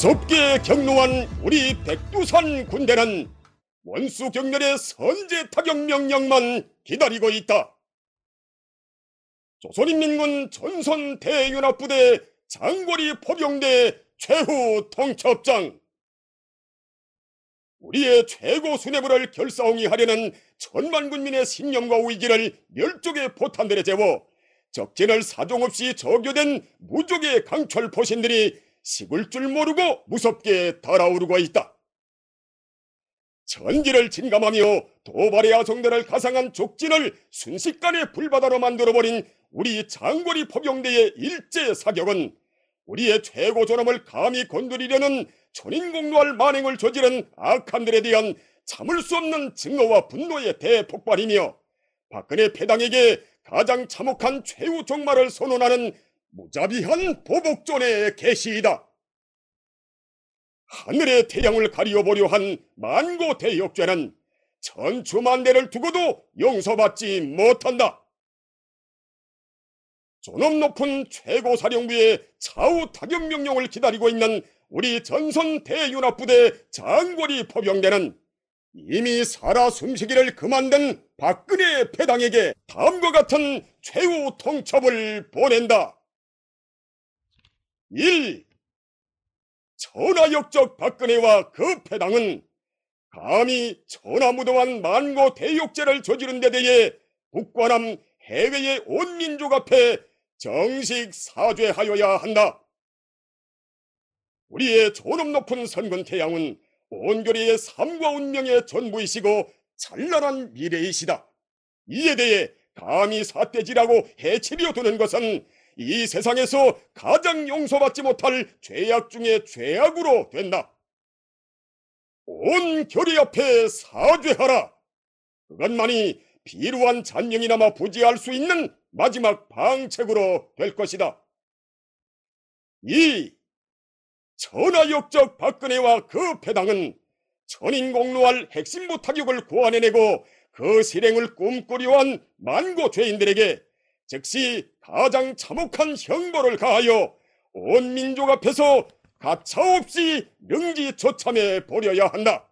무섭게 격노한 우리 백두산 군대는 원수 경렬의 선제 타격 명령만 기다리고 있다. 조선인민군 전선 대윤합부대 장거리 포병대 최후 통첩장 우리의 최고 수뇌부를 결사옹이 하려는 천만 군민의 신념과 의지를 멸족의 포탄들에 재워 적진을 사정없이 저교된 무족의 강철 포신들이 식을 줄 모르고 무섭게 달아오르고 있다. 전기를 진감하며 도발의 아성들을 가상한 족진을 순식간에 불바다로 만들어버린 우리 장거리 포병대의 일제 사격은 우리의 최고 존엄을 감히 건드리려는 천인공노할 만행을 저지른 악한들에 대한 참을 수 없는 증오와 분노의 대폭발이며 박근혜 패당에게 가장 참혹한 최후 종말을 선언하는 무자비한 보복존의 계시이다. 하늘의 태양을 가리어보려 한 만고 대역죄는 천추만대를 두고도 용서받지 못한다. 존엄 높은 최고사령부의 차후 타격 명령을 기다리고 있는 우리 전선 대윤합부대 장거리 포병대는 이미 살아 숨쉬기를 그만둔 박근혜 패당에게 다음과 같은 최후 통첩을 보낸다. 1. 천하역적 박근혜와 그 패당은 감히 천하무도한 만고 대욕죄를 저지른 데 대해 북과남 해외의 온 민족 앞에 정식 사죄하여야 한다. 우리의 존엄 높은 선군 태양은 온교리의 삶과 운명의 전부이시고 찬란한 미래이시다. 이에 대해 감히 사태질하고 해치려 두는 것은 이 세상에서 가장 용서받지 못할 죄악 중의 죄악으로 된다. 온 결의 앞에 사죄하라. 그것만이 비루한 잔영이나마 부지할 수 있는 마지막 방책으로 될 것이다. 2. 천하역적 박근혜와 그 패당은 천인공로할 핵심부 타격을 고안해내고 그 실행을 꿈꾸려 한 만고 죄인들에게 즉시 가장 참혹한 형벌을 가하여 온 민족 앞에서 가차없이 명지처참해 버려야 한다.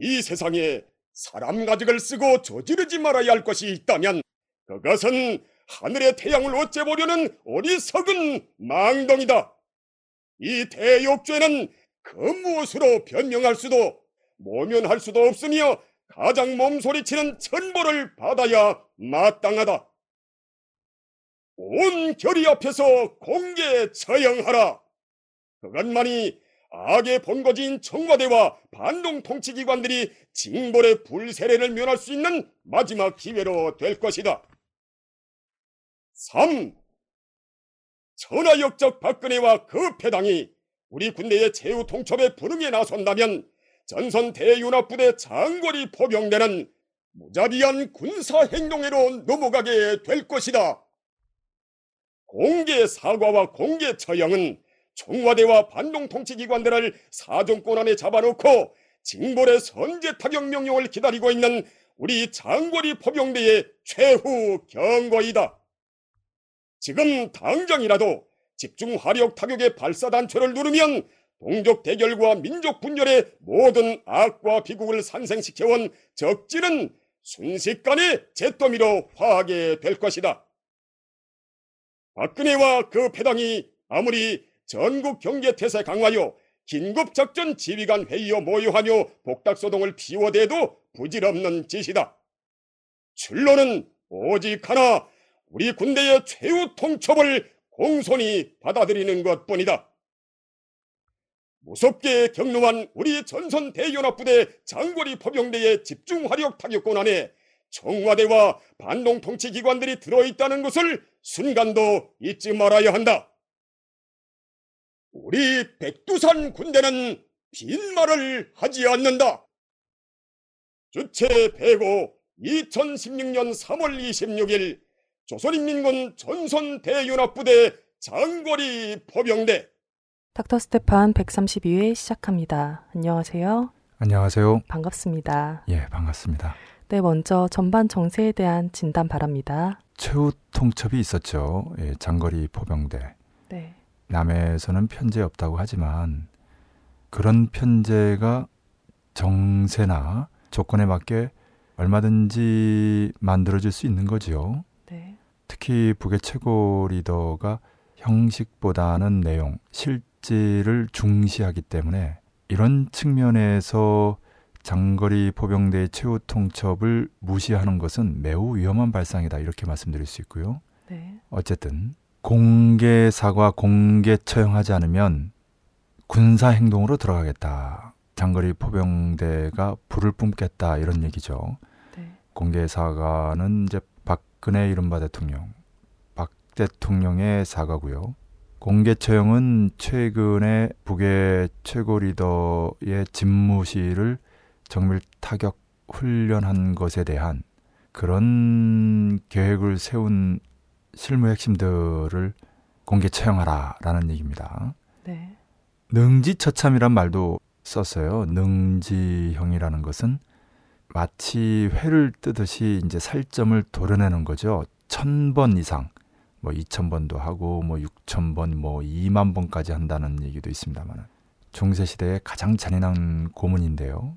이 세상에 사람 가죽을 쓰고 저지르지 말아야 할 것이 있다면 그것은 하늘의 태양을 어째보려는 어리석은 망덩이다. 이 대욕죄는 그 무엇으로 변명할 수도 모면할 수도 없으며 가장 몸소리치는 천벌을 받아야 마땅하다. 온 결의 앞에서 공개 처형하라. 그것만이 악의 본거지인 청와대와 반동 통치기관들이 징벌의 불세례를 면할 수 있는 마지막 기회로 될 것이다. 3. 천하역적 박근혜와 그 패당이 우리 군대의 최후 통첩에 불응에 나선다면 전선 대윤합부대 장거리 포병대는 무자비한 군사 행동회로 넘어가게 될 것이다. 공개 사과와 공개 처형은 청와대와 반동 통치기관들을 사정권 안에 잡아놓고 징벌의 선제 타격 명령을 기다리고 있는 우리 장거리 포병대의 최후 경고이다. 지금 당장이라도 집중 화력 타격의 발사 단초를 누르면 동족 대결과 민족 분열의 모든 악과 비극을 산생시켜온 적진은 순식간에 잿더미로 화하게 될 것이다. 박근혜와 그 패당이 아무리 전국 경제 태세 강화요 긴급 작전 지휘관 회의여 모여하며 복닥소동을 피워대도 부질없는 짓이다. 출로는 오직 하나 우리 군대의 최후 통첩을 공손히 받아들이는 것뿐이다. 무섭게 격노한 우리 전선 대연합부대 장거리 포병대의 집중 화력 타격권 안에 청와대와 반동 통치 기관들이 들어있다는 것을 순간도 잊지 말아야 한다. 우리 백두산 군대는 빈말을 하지 않는다. 주체 배고 2016년 3월 26일 조선인민군 전선 대연합부대 장거리 포병대 닥터 스테판 132회 시작합니다. 안녕하세요. 안녕하세요. 반갑습니다. 예, 반갑습니다. 네, 먼저 전반 정세에 대한 진단 바랍니다. 최후 통첩이 있었죠. 예, 장거리 포병대. 네. 남해에서는 편제 없다고 하지만 그런 편제가 정세나 조건에 맞게 얼마든지 만들어질 수 있는 거지요. 네. 특히 북의 최고 리더가 형식보다는 내용, 실질을 중시하기 때문에 이런 측면에서 장거리 포병대의 최후 통첩을 무시하는 것은 매우 위험한 발상이다 이렇게 말씀드릴 수 있고요. 네. 어쨌든 공개 사과, 공개 처형하지 않으면 군사 행동으로 들어가겠다. 장거리 포병대가 불을 뿜겠다 이런 얘기죠. 네. 공개 사과는 이제 박근혜 이른바 대통령, 박 대통령의 사과고요. 공개 처형은 최근에 북의 최고 리더의 집무실을 정밀 타격 훈련한 것에 대한 그런 계획을 세운 실무 핵심들을 공개 처형하라라는 얘기입니다. 네. 능지처참이란 말도 썼어요. 능지형이라는 것은 마치 회를 뜨듯이 이제 살점을 도려내는 거죠. 천 번 이상, 뭐 이천 번도 하고 뭐 육천 번, 뭐 이만 번까지 한다는 얘기도 있습니다만 중세 시대의 가장 잔인한 고문인데요.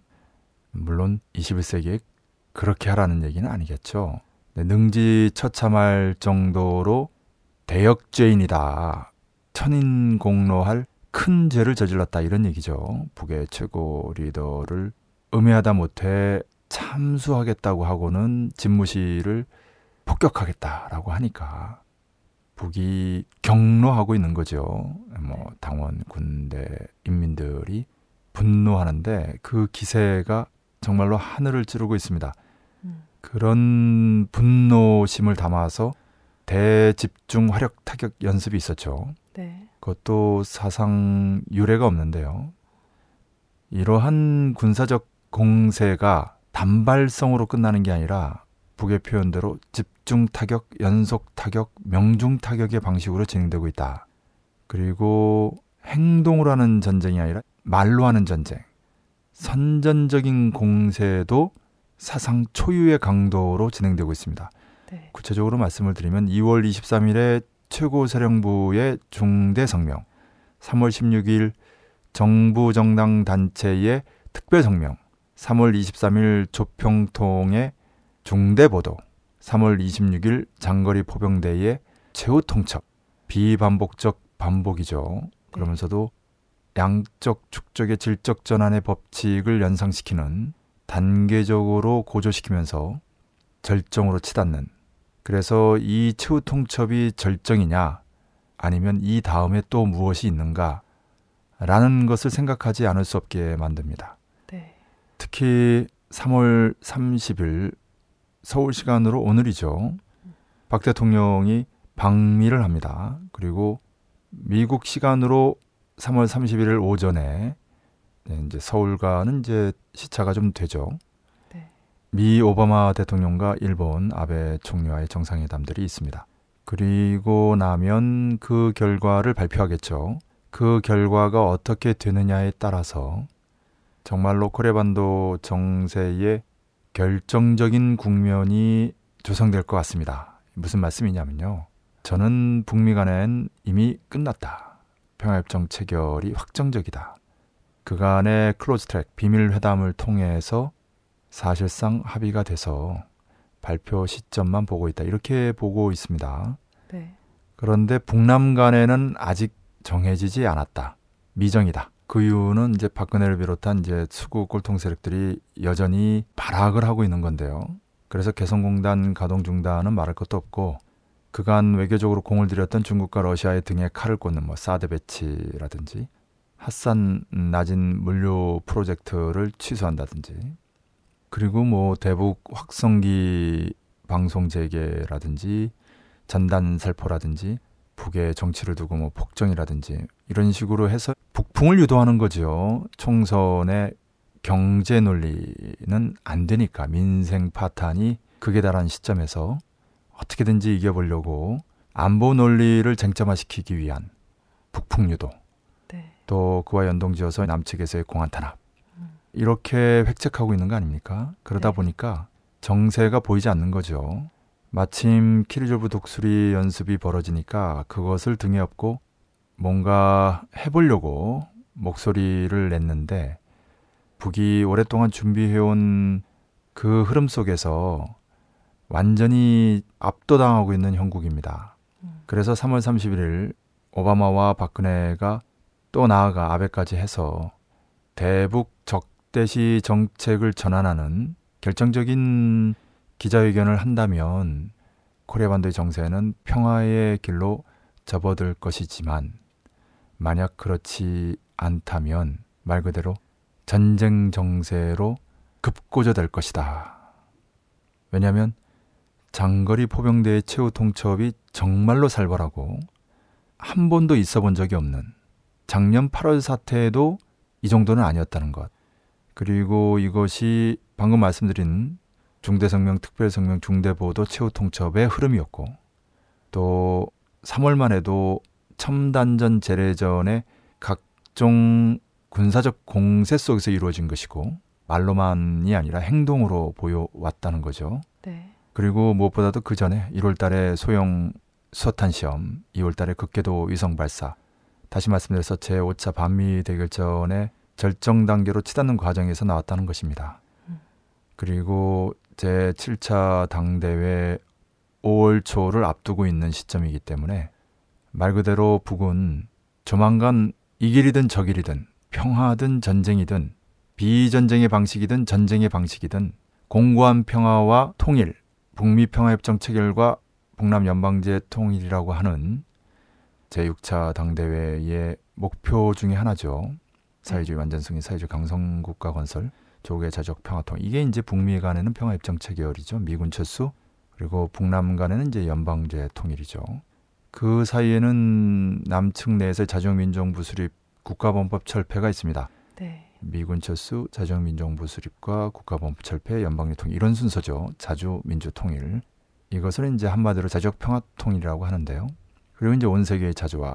물론 21세기에 그렇게 하라는 얘기는 아니겠죠. 네, 능지처참할 정도로 대역죄인이다. 천인공로할 큰 죄를 저질렀다 이런 얘기죠. 북의 최고 리더를 음해하다 못해 참수하겠다고 하고는 집무실을 폭격하겠다라고 하니까 북이 경로하고 있는 거죠. 뭐 당원, 군대, 인민들이 분노하는데 그 기세가 정말로 하늘을 찌르고 있습니다. 음. 그런 분노심을 담아서 대집중 화력 타격 연습이 있었죠. 네. 그것도 사상 유례가 없는데요. 이러한 군사적 공세가 단발성으로 끝나는 게 아니라 북의 표현대로 집중 타격, 연속 타격, 명중 타격의 방식으로 진행되고 있다. 그리고 행동으로 하는 전쟁이 아니라 말로 하는 전쟁. 선전적인 공세도 사상 초유의 강도로 진행되고 있습니다. 네. 구체적으로 말씀을 드리면 2월 23일에 최고사령부의 중대 성명, 3월 16일 정부 정당 단체의 특별 성명, 3월 23일 조평통의 중대 보도, 3월 26일 장거리 포병대의 최후 통첩, 비반복적 반복이죠. 그러면서도 양적 축적의 질적 전환의 법칙을 연상시키는 단계적으로 고조시키면서 절정으로 치닫는 그래서 이 최후 통첩이 절정이냐 아니면 이 다음에 또 무엇이 있는가 라는 것을 생각하지 않을 수 없게 만듭니다. 네. 특히 3월 30일 서울 시간으로 오늘이죠. 박 대통령이 방미를 합니다. 그리고 미국 시간으로 3월 31일 오전에 네, 이제 서울과는 이제 시차가 좀 되죠. 네. 미 오바마 대통령과 일본 아베 총리와의 정상회담들이 있습니다. 그리고 나면 그 결과를 발표하겠죠. 그 결과가 어떻게 되느냐에 따라서 정말로 코리아반도 정세의 결정적인 국면이 조성될 것 같습니다. 무슨 말씀이냐면요. 저는 북미 간엔 이미 끝났다. 평화협정 체결이 확정적이다. 그간의 close track 비밀 회담을 통해서 사실상 합의가 돼서 발표 시점만 보고 있다. 이렇게 보고 있습니다. 네. 그런데 북남 간에는 아직 정해지지 않았다. 미정이다. 그 이유는 이제 박근혜를 비롯한 이제 수구 꼴통 세력들이 여전히 발악을 하고 있는 건데요. 그래서 개성공단 가동 중단은 말할 것도 없고 그간 외교적으로 공을 들였던 중국과 러시아의 등에 칼을 꽂는 뭐 사드 배치라든지 핫산 낮은 물류 프로젝트를 취소한다든지 그리고 뭐 대북 확성기 방송 재개라든지 전단 살포라든지 북의 정치를 두고 뭐 폭정이라든지 이런 식으로 해서 북풍을 유도하는 거죠. 총선의 경제 논리는 안 되니까 민생 파탄이 극에 달한 시점에서 어떻게든지 이겨보려고 안보 논리를 쟁점화시키기 위한 북풍 유도 네. 또 그와 연동지어서 남측에서의 공안 탄압 이렇게 획책하고 있는 거 아닙니까? 그러다 네. 보니까 정세가 보이지 않는 거죠. 마침 키리졸브 독수리 연습이 벌어지니까 그것을 등에 업고 뭔가 해보려고 목소리를 냈는데 북이 오랫동안 준비해온 그 흐름 속에서 완전히 압도당하고 있는 형국입니다. 그래서 3월 31일 오바마와 박근혜가 또 나아가 아베까지 해서 대북 적대시 정책을 전환하는 결정적인 기자회견을 한다면 코리아 반도의 정세는 평화의 길로 접어들 것이지만 만약 그렇지 않다면 말 그대로 전쟁 정세로 급고조될 것이다. 왜냐하면 장거리 포병대의 최후 통첩이 정말로 살벌하고 한 번도 있어 본 적이 없는 작년 8월 사태에도 이 정도는 아니었다는 것. 그리고 이것이 방금 말씀드린 중대성명, 특별성명, 중대보도 최후 통첩의 흐름이었고 또 3월만 해도 첨단전 재래전의 각종 군사적 공세 속에서 이루어진 것이고 말로만이 아니라 행동으로 보여왔다는 거죠. 네. 그리고 무엇보다도 그 전에 1월 달에 소형 수소탄 시험, 2월 달에 극궤도 위성 발사, 다시 말씀드려서 제5차 반미 대결전의 절정 단계로 치닫는 과정에서 나왔다는 것입니다. 그리고 제7차 당대회 5월 초를 앞두고 있는 시점이기 때문에 말 그대로 북은 조만간 이 길이든 저 길이든 평화든 전쟁이든 비전쟁의 방식이든 전쟁의 방식이든 공고한 평화와 통일, 북미 평화협정 체결과 북남 연방제 통일이라고 하는 제6차 당대회의 목표 중의 하나죠. 사회주의 완전승리, 사회주의 강성국가 건설, 조국의 자적 평화통. 이게 이제 북미 간에는 평화협정 체결이죠. 미군 철수. 그리고 북남 간에는 이제 연방제 통일이죠. 그 사이에는 남측 내에서 자주민정부 수립 국가범법 철폐가 있습니다. 네. 미군 철수, 자주민정부 수립과 국가범법 철폐, 연방제 통일 이런 순서죠. 자주민주 통일. 이것을 이제 한마디로 자적 평화 통일이라고 하는데요. 그리고 이제 온 세계의 자주화.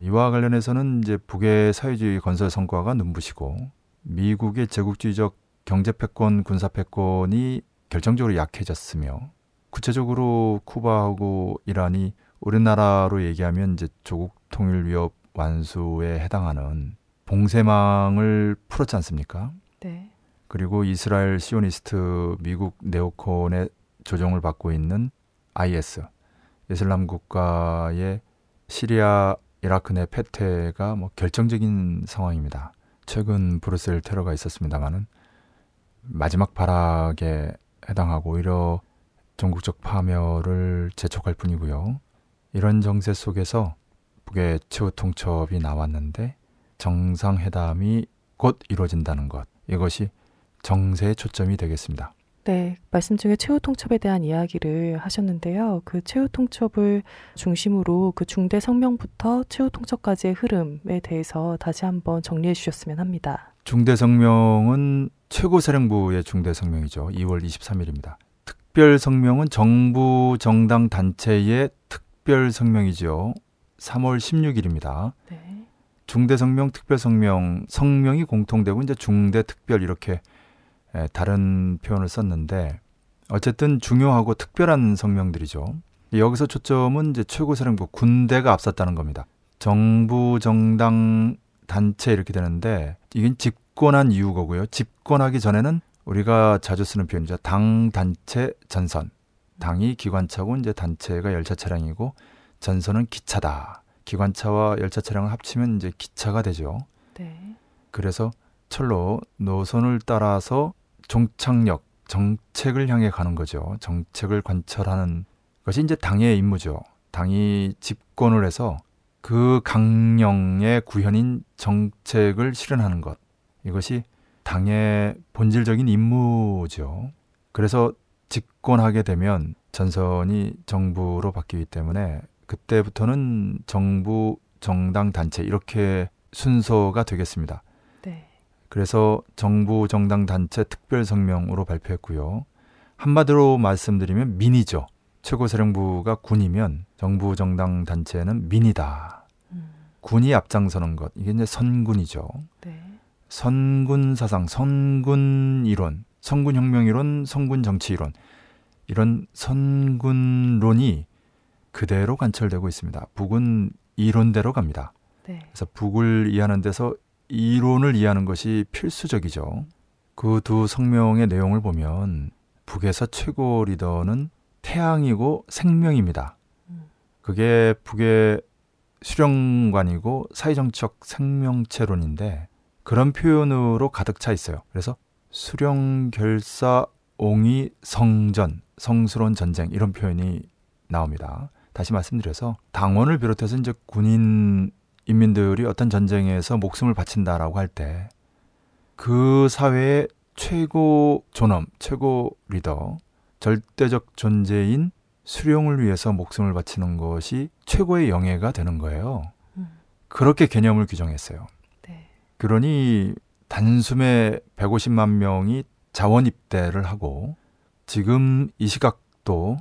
이와 관련해서는 이제 북의 사회주의 건설 성과가 눈부시고 미국의 제국주의적 경제 패권, 군사 패권이 결정적으로 약해졌으며 구체적으로 쿠바하고 이란이 우리나라로 얘기하면 이제 조국 통일 위협 완수에 해당하는 봉쇄망을 풀었지 않습니까? 네. 그리고 이스라엘 시오니스트 미국 네오콘의 조종을 받고 있는 IS 이슬람 국가의 시리아 이라크 내 패퇴가 뭐 결정적인 상황입니다. 최근 브루셀 테러가 있었습니다만은 마지막 발악에 해당하고 오히려 전국적 파멸을 재촉할 뿐이고요. 이런 정세 속에서 북의 최후 통첩이 나왔는데 정상회담이 곧 이루어진다는 것 이것이 정세의 초점이 되겠습니다. 네, 말씀 중에 최후 통첩에 대한 이야기를 하셨는데요. 그 최후 통첩을 중심으로 그 중대 성명부터 최후 통첩까지의 흐름에 대해서 다시 한번 정리해 주셨으면 합니다. 중대 성명은 최고 사령부의 중대 성명이죠. 2월 23일입니다. 특별 성명은 정부 정당 단체의 특별 성명이죠. 3월 16일입니다. 네. 중대 성명, 특별 성명, 성명이 공통되고 이제 중대 특별 이렇게 예, 다른 표현을 썼는데 어쨌든 중요하고 특별한 성명들이죠. 여기서 초점은 이제 최고사령부 군대가 앞섰다는 겁니다. 정부 정당 단체 이렇게 되는데 이건 집권한 이유 거고요. 집권하기 전에는 우리가 자주 쓰는 표현이죠. 당 단체 전선. 당이 기관차고 이제 단체가 열차 차량이고 전선은 기차다. 기관차와 열차 차량을 합치면 이제 기차가 되죠. 네. 그래서 철로 노선을 따라서 종착역 정책을 향해 가는 거죠. 정책을 관철하는 것이 이제 당의 임무죠. 당이 집권을 해서 그 강령의 구현인 정책을 실현하는 것. 이것이 당의 본질적인 임무죠. 그래서 집권하게 되면 전선이 정부로 바뀌기 때문에 그때부터는 정부, 정당, 단체 이렇게 순서가 되겠습니다. 네. 그래서 정부 정당 단체 특별 성명으로 발표했고요. 한마디로 말씀드리면 민이죠. 최고사령부가 군이면 정부 정당 단체는 민이다. 음. 군이 앞장서는 것 이게 이제 선군이죠. 네. 선군 사상, 선군 이론, 선군 혁명 이론, 선군 정치 이론 이런 선군론이 그대로 관철되고 있습니다. 북은 이론대로 갑니다. 네. 그래서 북을 이해하는 데서 이론을 이해하는 것이 필수적이죠. 그 두 성명의 내용을 보면 북에서 최고 리더는 태양이고 생명입니다. 음. 그게 북의 수령관이고 사회정치적 생명체론인데 그런 표현으로 가득 차 있어요. 그래서 수령결사 옹이 성전, 성스러운 전쟁 이런 표현이 나옵니다. 다시 말씀드려서 당원을 비롯해서 이제 군인 인민들이 어떤 전쟁에서 목숨을 바친다라고 할 때 그 사회의 최고 존엄, 최고 리더, 절대적 존재인 수령을 위해서 목숨을 바치는 것이 최고의 영예가 되는 거예요. 음. 그렇게 개념을 규정했어요. 네. 그러니 단숨에 150만 명이 자원 입대를 하고 지금 이 시각도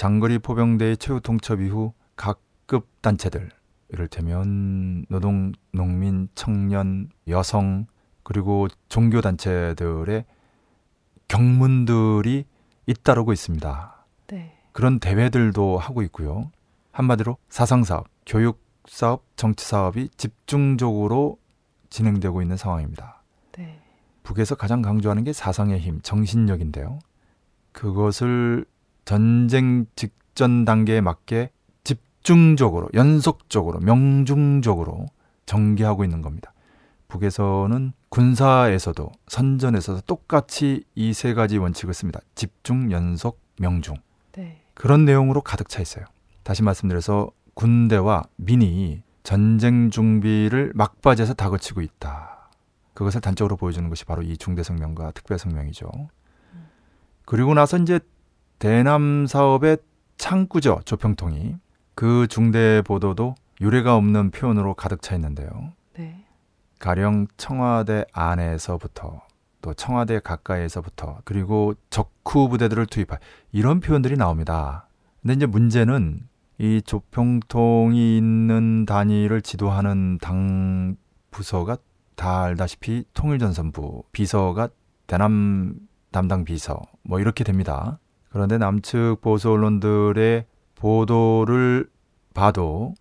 장거리 포병대의 최후 통첩 이후 각급 단체들 이를테면 노동, 농민, 청년, 여성 그리고 종교 단체들의 경문들이 잇따르고 있습니다. 네. 그런 대회들도 하고 있고요. 한마디로 사상 사업, 교육 사업, 정치 사업이 집중적으로 진행되고 있는 상황입니다. 네. 북에서 가장 강조하는 게 사상의 힘, 정신력인데요. 그것을 전쟁 직전 단계에 맞게 집중적으로, 연속적으로, 명중적으로 전개하고 있는 겁니다. 북에서는 군사에서도 선전에서도 똑같이 이 세 가지 원칙을 씁니다. 집중, 연속, 명중. 네. 그런 내용으로 가득 차 있어요. 다시 말씀드려서 군대와 민이 전쟁 준비를 막바지에서 다그치고 있다. 그것을 단적으로 보여주는 것이 바로 이 중대성명과 특별성명이죠. 그리고 나서 이제 대남 사업의 창구죠. 조평통이. 그 중대 보도도 유례가 없는 표현으로 가득 차 있는데요. 네. 가령 청와대 안에서부터 또 청와대 가까이에서부터 그리고 적후 부대들을 투입할 이런 표현들이 나옵니다. 근데 이제 문제는 이 조평통이 있는 단위를 지도하는 당 부서가 다 알다시피 통일전선부, 비서가 대남 담당 비서 뭐 이렇게 됩니다. 그런데 남측 보수 언론들의 보도를 봐도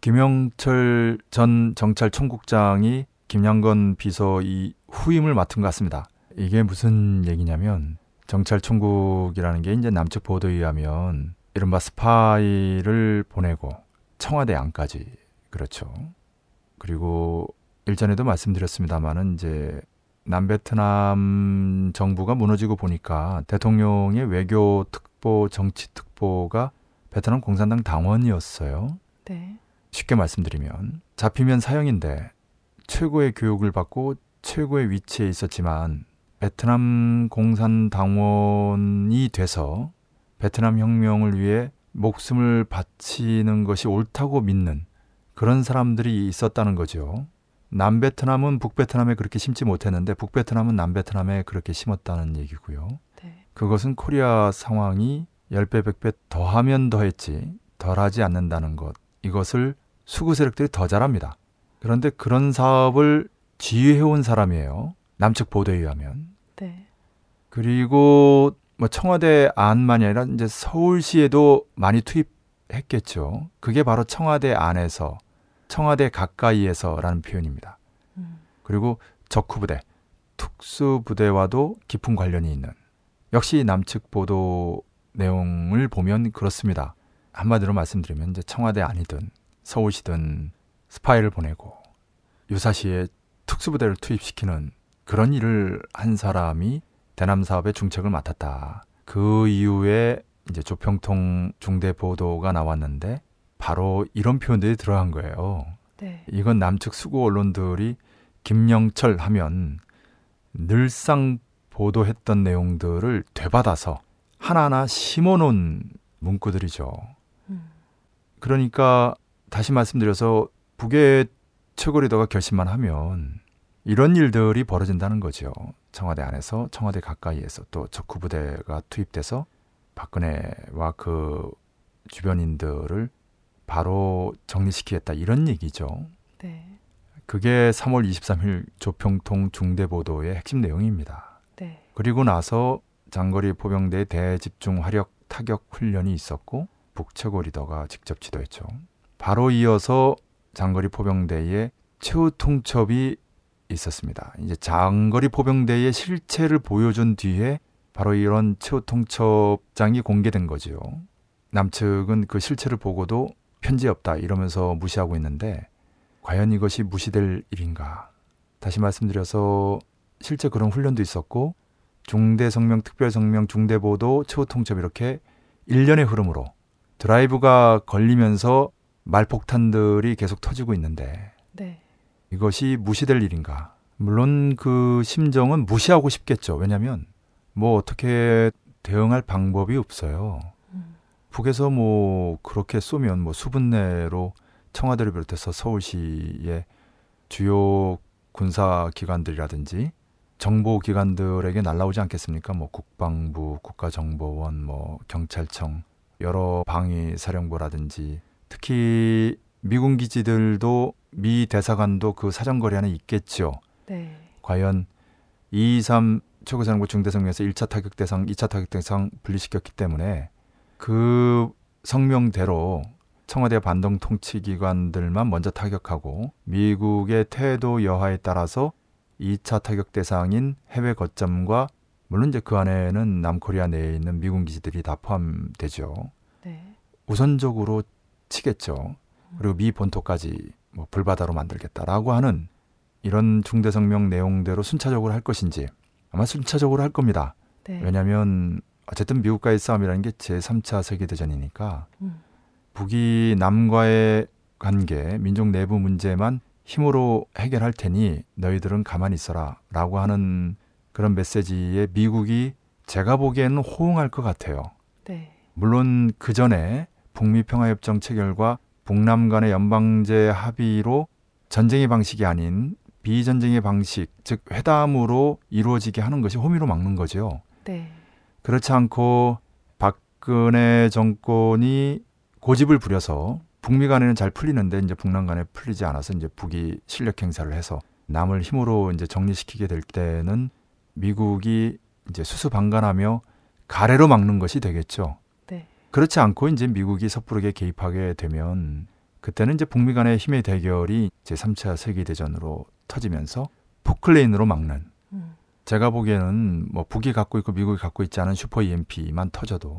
김영철 전 정찰총국장이 김양건 비서 이 후임을 맡은 것 같습니다. 이게 무슨 얘기냐면 정찰총국이라는 게 이제 남측 보도에 의하면 이른바 스파이를 보내고 청와대 안까지 그렇죠. 그리고 일전에도 말씀드렸습니다마는 이제 남베트남 정부가 무너지고 보니까 대통령의 외교 특보 정치 특보가 베트남 공산당 당원이었어요. 네. 쉽게 말씀드리면 잡히면 사형인데 최고의 교육을 받고 최고의 위치에 있었지만 베트남 공산 당원이 돼서 베트남 혁명을 위해 목숨을 바치는 것이 옳다고 믿는 그런 사람들이 있었다는 거죠. 남베트남은 북베트남에 그렇게 심지 못했는데 북베트남은 남베트남에 그렇게 심었다는 얘기고요. 네. 그것은 코리아 상황이 10배, 100배 더하면 더했지 덜하지 않는다는 것. 이것을 수구 세력들이 더 잘합니다. 그런데 그런 사업을 지휘해온 사람이에요. 남측 보도에 의하면. 네. 그리고 뭐 청와대 안만이 아니라 이제 서울시에도 많이 투입했겠죠. 그게 바로 청와대 안에서, 청와대 가까이에서라는 표현입니다. 음. 그리고 적후부대, 특수부대와도 깊은 관련이 있는 역시 남측 보도 내용을 보면 그렇습니다. 한마디로 말씀드리면 이제 청와대 아니든 서울시든 스파이를 보내고 유사시에 특수부대를 투입시키는 그런 일을 한 사람이 대남 사업의 중책을 맡았다. 그 이후에 이제 조평통 중대 보도가 나왔는데 바로 이런 표현들이 들어간 거예요. 네. 이건 남측 수구 언론들이 김영철 하면 늘상 보도했던 내용들을 되받아서 하나하나 심어놓은 문구들이죠. 음. 그러니까 다시 말씀드려서 북의 최고 리더가 결심만 하면 이런 일들이 벌어진다는 거죠. 청와대 안에서 청와대 가까이에서 또 적후부대가 투입돼서 박근혜와 그 주변인들을 바로 정리시키겠다 이런 얘기죠. 네. 그게 3월 23일 조평통 중대보도의 핵심 내용입니다. 네. 그리고 나서 장거리 포병대 대집중 화력 타격 훈련이 있었고 북최고 리더가 직접 지도했죠. 바로 이어서 장거리 포병대의 최후 통첩이 있었습니다. 이제 장거리 포병대의 실체를 보여준 뒤에 바로 이런 최후 통첩장이 공개된 거지요. 남측은 그 실체를 보고도 편지 없다 이러면서 무시하고 있는데 과연 이것이 무시될 일인가? 다시 말씀드려서 실제 그런 훈련도 있었고 중대 성명, 특별 성명, 중대 보도, 최후 통첩 이렇게 일련의 흐름으로 드라이브가 걸리면서 말폭탄들이 계속 터지고 있는데 네. 이것이 무시될 일인가? 물론 그 심정은 무시하고 싶겠죠. 왜냐하면 뭐 어떻게 대응할 방법이 없어요. 음. 북에서 뭐 그렇게 쏘면 뭐 수분 내로 청와대를 비롯해서 서울시의 주요 군사 기관들이라든지 정보 기관들에게 날라오지 않겠습니까? 뭐 국방부, 국가정보원, 뭐 경찰청, 여러 방위 사령부라든지 특히 미군 기지들도 미 대사관도 그 사정거리 안에 있겠죠. 네. 과연 223 최고사령부 중대성명에서 1차 타격 대상, 2차 타격 대상 분리시켰기 때문에 그 성명대로 청와대 반동 통치 기관들만 먼저 타격하고 미국의 태도 여하에 따라서 2차 타격 대상인 해외 거점과 물론 이제 그 안에는 남코리아 내에 있는 미군 기지들이 다 포함되죠. 네. 우선적으로 치겠죠. 그리고 미 본토까지 뭐 불바다로 만들겠다라고 하는 이런 중대 성명 내용대로 순차적으로 할 것인지 아마 순차적으로 할 겁니다. 네. 왜냐하면 어쨌든 미국과의 싸움이라는 게 제3차 세계대전이니까 음. 북이 남과의 관계, 민족 내부 문제만 힘으로 해결할 테니 너희들은 가만히 있어라 라고 하는 그런 메시지에 미국이 제가 보기에는 호응할 것 같아요. 네. 물론 그 전에 북미 평화협정 체결과 북남 간의 연방제 합의로 전쟁의 방식이 아닌 비전쟁의 방식, 즉 회담으로 이루어지게 하는 것이 호미로 막는 거죠. 네. 그렇지 않고 박근혜 정권이 고집을 부려서 북미 간에는 잘 풀리는데 이제 북남 간에 풀리지 않아서 이제 북이 실력 행사를 해서 남을 힘으로 이제 정리시키게 될 때는 미국이 이제 수수방관하며 가래로 막는 것이 되겠죠. 네. 그렇지 않고 이제 미국이 섣부르게 개입하게 되면 그때는 이제 북미 간의 힘의 대결이 제 3차 세계 대전으로 터지면서 포클레인으로 막는 음. 제가 보기에는 뭐 북이 갖고 있고 미국이 갖고 있지 않은 슈퍼 EMP만 터져도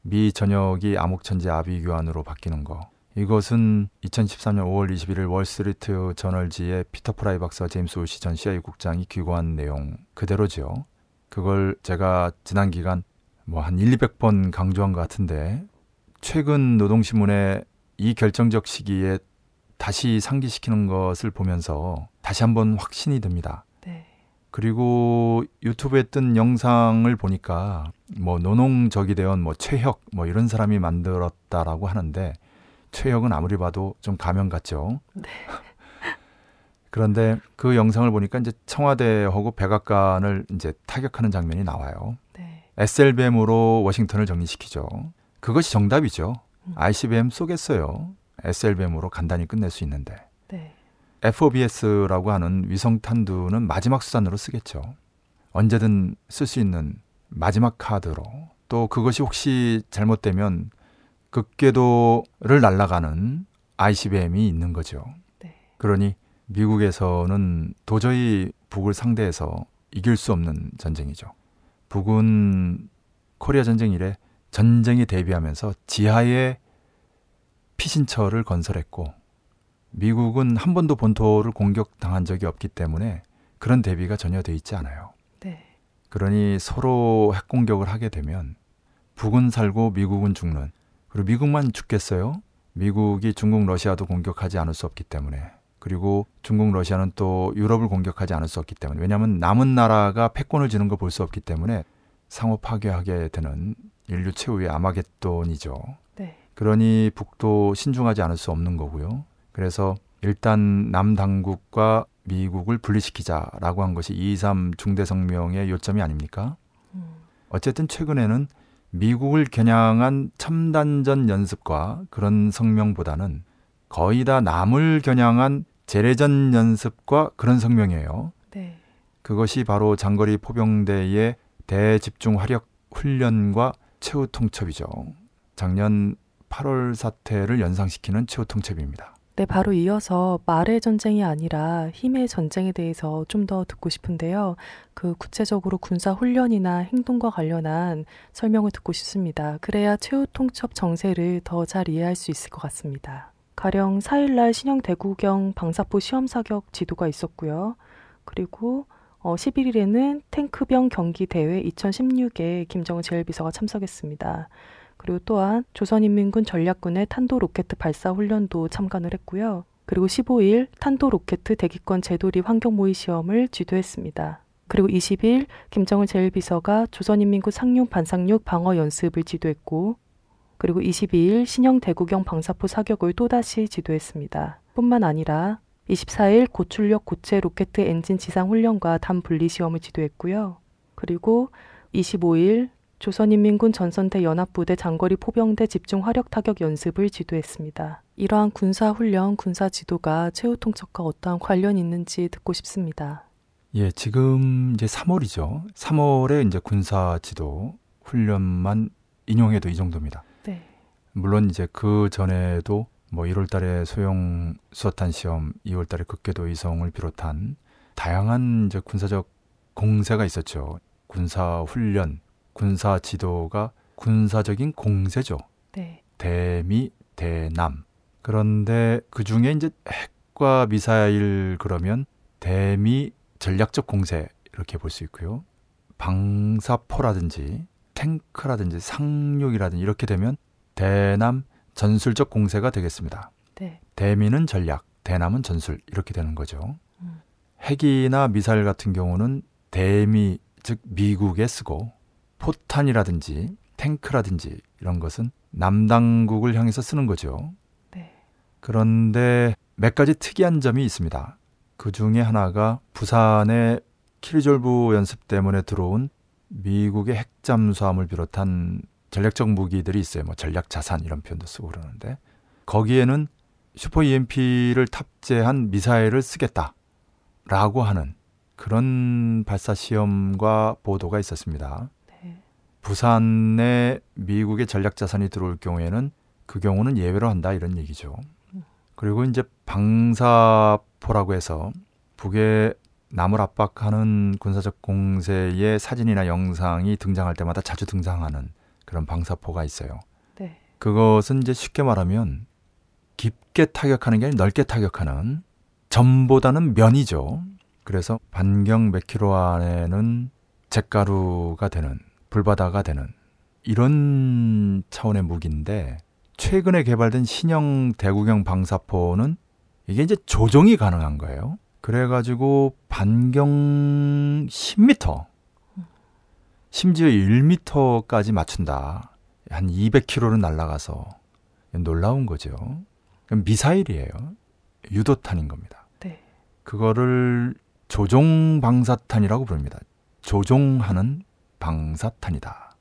미 전역이 암흑천지 아비규환으로 바뀌는 거. 이것은 2013년 5월 21일 월스트리트 저널지의 피터 프라이 박사와 제임스 울시 전 CIA 국장이 기고한 내용 그대로죠. 그걸 제가 지난 기간 뭐 한 1, 200번 강조한 것 같은데 최근 노동신문에 이 결정적 시기에 다시 상기시키는 것을 보면서 다시 한번 확신이 듭니다. 네. 그리고 유튜브에 뜬 영상을 보니까 뭐 노농적이 되온 뭐 최혁 뭐 이런 사람이 만들었다라고 하는데 최혁은 아무리 봐도 좀 가면 같죠. 네. 그런데 그 영상을 보니까 이제 청와대하고 백악관을 이제 타격하는 장면이 나와요. 네. SLBM으로 워싱턴을 정리시키죠. 그것이 정답이죠. 음. ICBM 쏘겠어요. SLBM으로 간단히 끝낼 수 있는데. 네. FOBS라고 하는 위성 탄두는 마지막 수단으로 쓰겠죠. 언제든 쓸 수 있는 마지막 카드로. 또 그것이 혹시 잘못되면 극궤도를 날아가는 ICBM이 있는 거죠. 네. 그러니 미국에서는 도저히 북을 상대해서 이길 수 없는 전쟁이죠. 북은 코리아 전쟁 이래 전쟁에 대비하면서 지하에 피신처를 건설했고 미국은 한 번도 본토를 공격당한 적이 없기 때문에 그런 대비가 전혀 돼 있지 않아요. 네. 그러니 서로 핵 공격을 하게 되면 북은 살고 미국은 죽는 그리고 미국만 죽겠어요? 미국이 중국 러시아도 공격하지 않을 수 없기 때문에 그리고 중국 러시아는 또 유럽을 공격하지 않을 수 없기 때문에 왜냐하면 남은 나라가 패권을 지는 걸 볼 수 없기 때문에 상호 파괴하게 되는 인류 최후의 아마겟돈이죠. 네. 그러니 북도 신중하지 않을 수 없는 거고요. 그래서 일단 남당국과 미국을 분리시키자라고 한 것이 2.3 중대성명의 요점이 아닙니까? 음. 어쨌든 최근에는 미국을 겨냥한 첨단전 연습과 그런 성명보다는 거의 다 남을 겨냥한 재래전 연습과 그런 성명이에요. 네. 그것이 바로 장거리 포병대의 대집중 화력 훈련과 최후 통첩이죠. 작년 8월 사태를 연상시키는 최후 통첩입니다. 네, 바로 이어서 말의 전쟁이 아니라 힘의 전쟁에 대해서 좀 더 듣고 싶은데요. 그 구체적으로 군사 훈련이나 행동과 관련한 설명을 듣고 싶습니다. 그래야 최후 통첩 정세를 더 잘 이해할 수 있을 것 같습니다. 가령 4일날 신형 대구경 방사포 시험 사격 지도가 있었고요. 그리고 어, 11일에는 탱크병 경기 대회 2016에 김정은 제1비서가 참석했습니다. 그리고 또한 조선인민군 전략군의 탄도 로켓 발사 훈련도 참관을 했고요. 그리고 15일 탄도 로켓 대기권 재돌입 환경 모의 시험을 지도했습니다. 그리고 20일 김정은 제1비서가 조선인민군 상륙 반상륙 방어 연습을 지도했고 그리고 22일 신형 대구경 방사포 사격을 또다시 지도했습니다. 뿐만 아니라 24일 고출력 고체 로켓 엔진 지상 훈련과 단 분리 시험을 지도했고요. 그리고 25일 조선인민군 전선대 연합부대 장거리 포병대 집중 화력 타격 연습을 지도했습니다. 이러한 군사 훈련, 군사 지도가 최후 통첩과 어떠한 관련이 있는지 듣고 싶습니다. 예, 지금 이제 3월이죠. 3월에 이제 군사 지도 훈련만 인용해도 이 정도입니다. 네. 물론 이제 그 전에도 뭐 1월 달에 소형 수소탄 시험, 2월 달에 극궤도 이송을 비롯한 다양한 이제 군사적 공세가 있었죠. 군사 훈련, 군사 지도가 군사적인 공세죠. 네. 대미, 대남. 그런데 그 중에 이제 핵과 미사일 그러면 대미 전략적 공세 이렇게 볼 수 있고요. 방사포라든지 탱크라든지 상륙이라든지 이렇게 되면 대남 전술적 공세가 되겠습니다. 네. 대미는 전략, 대남은 전술 이렇게 되는 거죠. 음. 핵이나 미사일 같은 경우는 대미 즉 미국에 쓰고 포탄이라든지 탱크라든지 이런 것은 남당국을 향해서 쓰는 거죠. 네. 그런데 몇 가지 특이한 점이 있습니다. 그 중에 하나가 부산의 키리졸브 연습 때문에 들어온 미국의 핵잠수함을 비롯한 전략적 무기들이 있어요. 뭐 전략 자산 이런 표현도 쓰고 그러는데 거기에는 슈퍼 EMP를 탑재한 미사일을 쓰겠다라고 하는 그런 발사 시험과 보도가 있었습니다. 네. 부산에 미국의 전략 자산이 들어올 경우에는 그 경우는 예외로 한다 이런 얘기죠. 그리고 이제 방사포라고 해서 북의 남을 압박하는 군사적 공세의 사진이나 영상이 등장할 때마다 자주 등장하는 그런 방사포가 있어요. 네. 그것은 이제 쉽게 말하면 깊게 타격하는 게 아니라 넓게 타격하는 점보다는 면이죠. 그래서 반경 몇 킬로 안에는 잿가루가 되는 불바다가 되는 이런 차원의 무기인데 최근에 개발된 신형 대구경 방사포는 이게 이제 조종이 가능한 거예요. 그래가지고 반경 10m, 심지어 1m까지 맞춘다. 한 200km는 날아가서 놀라운 거죠. 미사일이에요. 유도탄인 겁니다. 네. 그거를 조종 방사탄이라고 부릅니다. 조종하는 방사탄이다.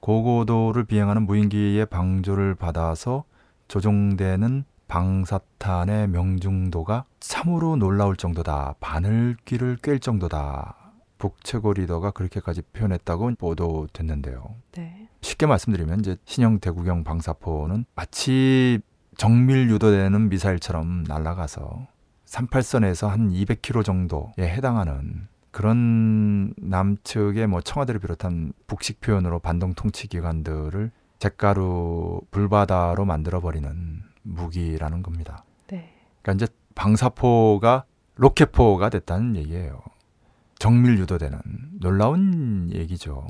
고고도를 비행하는 무인기의 방조를 받아서 조종되는 방사탄의 명중도가 참으로 놀라울 정도다. 바늘귀를 꿰일 정도다. 북최고 리더가 그렇게까지 표현했다고 보도됐는데요. 네. 쉽게 말씀드리면 이제 신형 대구경 방사포는 마치 정밀 유도되는 미사일처럼 날아가서 38선에서 한 200km 정도에 해당하는 그런 남측의 뭐 청와대를 비롯한 북식 표현으로 반동 통치 기관들을 잿가루 불바다로 만들어 버리는 무기라는 겁니다. 네. 그러니까 이제 방사포가 로켓포가 됐다는 얘기예요. 정밀 유도되는 놀라운 얘기죠.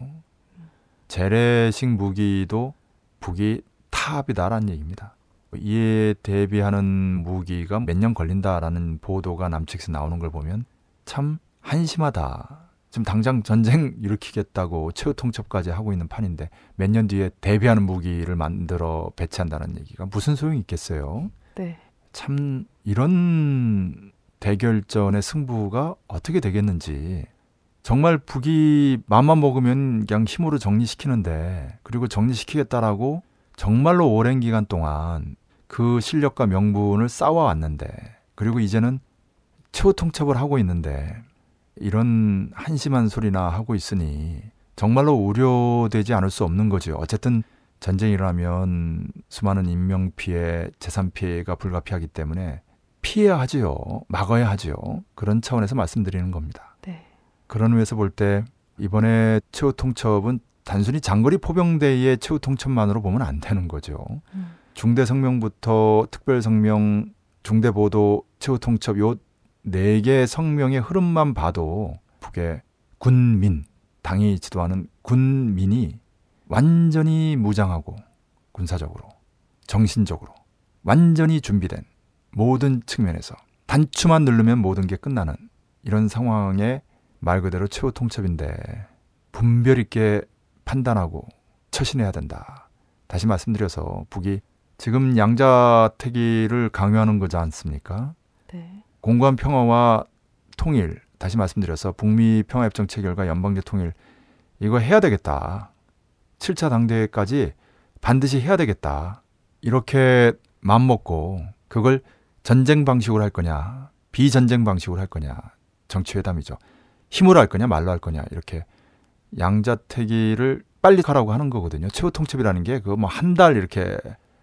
재래식 무기도 북이 탑이다라는 얘기입니다. 이에 대비하는 무기가 몇 년 걸린다라는 보도가 남측에서 나오는 걸 보면 참 한심하다. 지금 당장 전쟁 일으키겠다고 최후 통첩까지 하고 있는 판인데 몇 년 뒤에 대비하는 무기를 만들어 배치한다는 얘기가 무슨 소용이 있겠어요? 네. 참 이런 대결전의 승부가 어떻게 되겠는지 정말 북이 맘만 먹으면 그냥 힘으로 정리시키는데 그리고 정리시키겠다라고 정말로 오랜 기간 동안 그 실력과 명분을 쌓아왔는데 그리고 이제는 최후 통첩을 하고 있는데 이런 한심한 소리나 하고 있으니 정말로 우려되지 않을 수 없는 거죠. 어쨌든 전쟁이 일어나면 수많은 인명 피해, 재산 피해가 불가피하기 때문에 피해야 하지요. 막아야 하지요. 그런 차원에서 말씀드리는 겁니다. 네. 그런 의미에서 볼 때 이번에 최후 통첩은 단순히 장거리 포병대의 최후 통첩만으로 보면 안 되는 거죠. 음. 중대 성명부터 특별 성명, 중대 보도, 최후 통첩 요 네 개 성명의 흐름만 봐도 북의 군민, 당이 지도하는 군민이 완전히 무장하고 군사적으로, 정신적으로 완전히 준비된 모든 측면에서 단추만 누르면 모든 게 끝나는 이런 상황에 말 그대로 최후 통첩인데 분별 있게 판단하고 처신해야 된다. 다시 말씀드려서 북이 지금 양자택일을 강요하는 거지 않습니까? 네. 공간 평화와 통일 다시 말씀드려서 북미 평화협정 체결과 연방제 통일 이거 해야 되겠다. 7차 당대회까지 반드시 해야 되겠다. 이렇게 맘먹고 그걸 전쟁 방식으로 할 거냐 비전쟁 방식으로 할 거냐 정치회담이죠. 힘으로 할 거냐 말로 할 거냐 이렇게 양자택일을 빨리 가라고 하는 거거든요. 최후 통첩이라는 게 그거 뭐한 달 이렇게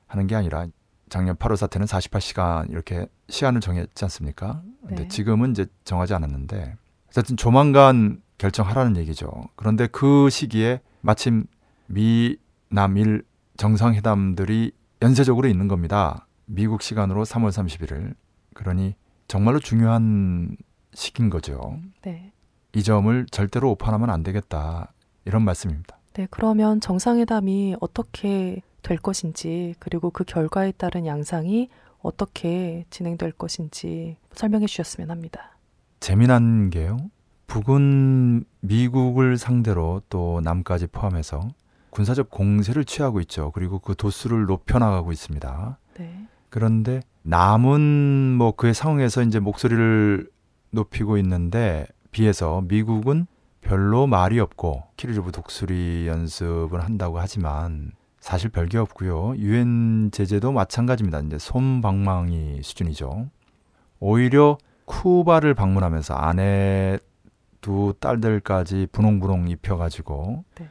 하는 게 아니라 작년 8월 사태는 48시간 이렇게 시간을 정했지 않습니까? 근데 네. 지금은 이제 정하지 않았는데 어쨌든 조만간 결정하라는 얘기죠. 그런데 그 시기에 마침 미, 남, 일 정상회담들이 연쇄적으로 있는 겁니다. 미국 시간으로 3월 31일. 그러니 정말로 중요한 시기인 거죠. 네. 이 점을 절대로 오판하면 안 되겠다. 이런 말씀입니다. 네, 그러면 정상회담이 어떻게 될 것인지, 그리고 그 결과에 따른 양상이 어떻게 진행될 것인지 설명해 주셨으면 합니다. 재미난 게요. 북은 미국을 상대로 또 남까지 포함해서 군사적 공세를 취하고 있죠. 그리고 그 도수를 높여나가고 있습니다. 네. 그런데 남은 뭐 그의 상황에서 이제 목소리를 높이고 있는데 비해서 미국은 별로 말이 없고 키르르브 독수리 연습을 한다고 하지만 사실 별게 없고요. 유엔 제재도 마찬가지입니다. 이제 솜방망이 수준이죠. 오히려 쿠바를 방문하면서 아내 두 딸들까지 분홍분홍 입혀가지고 네.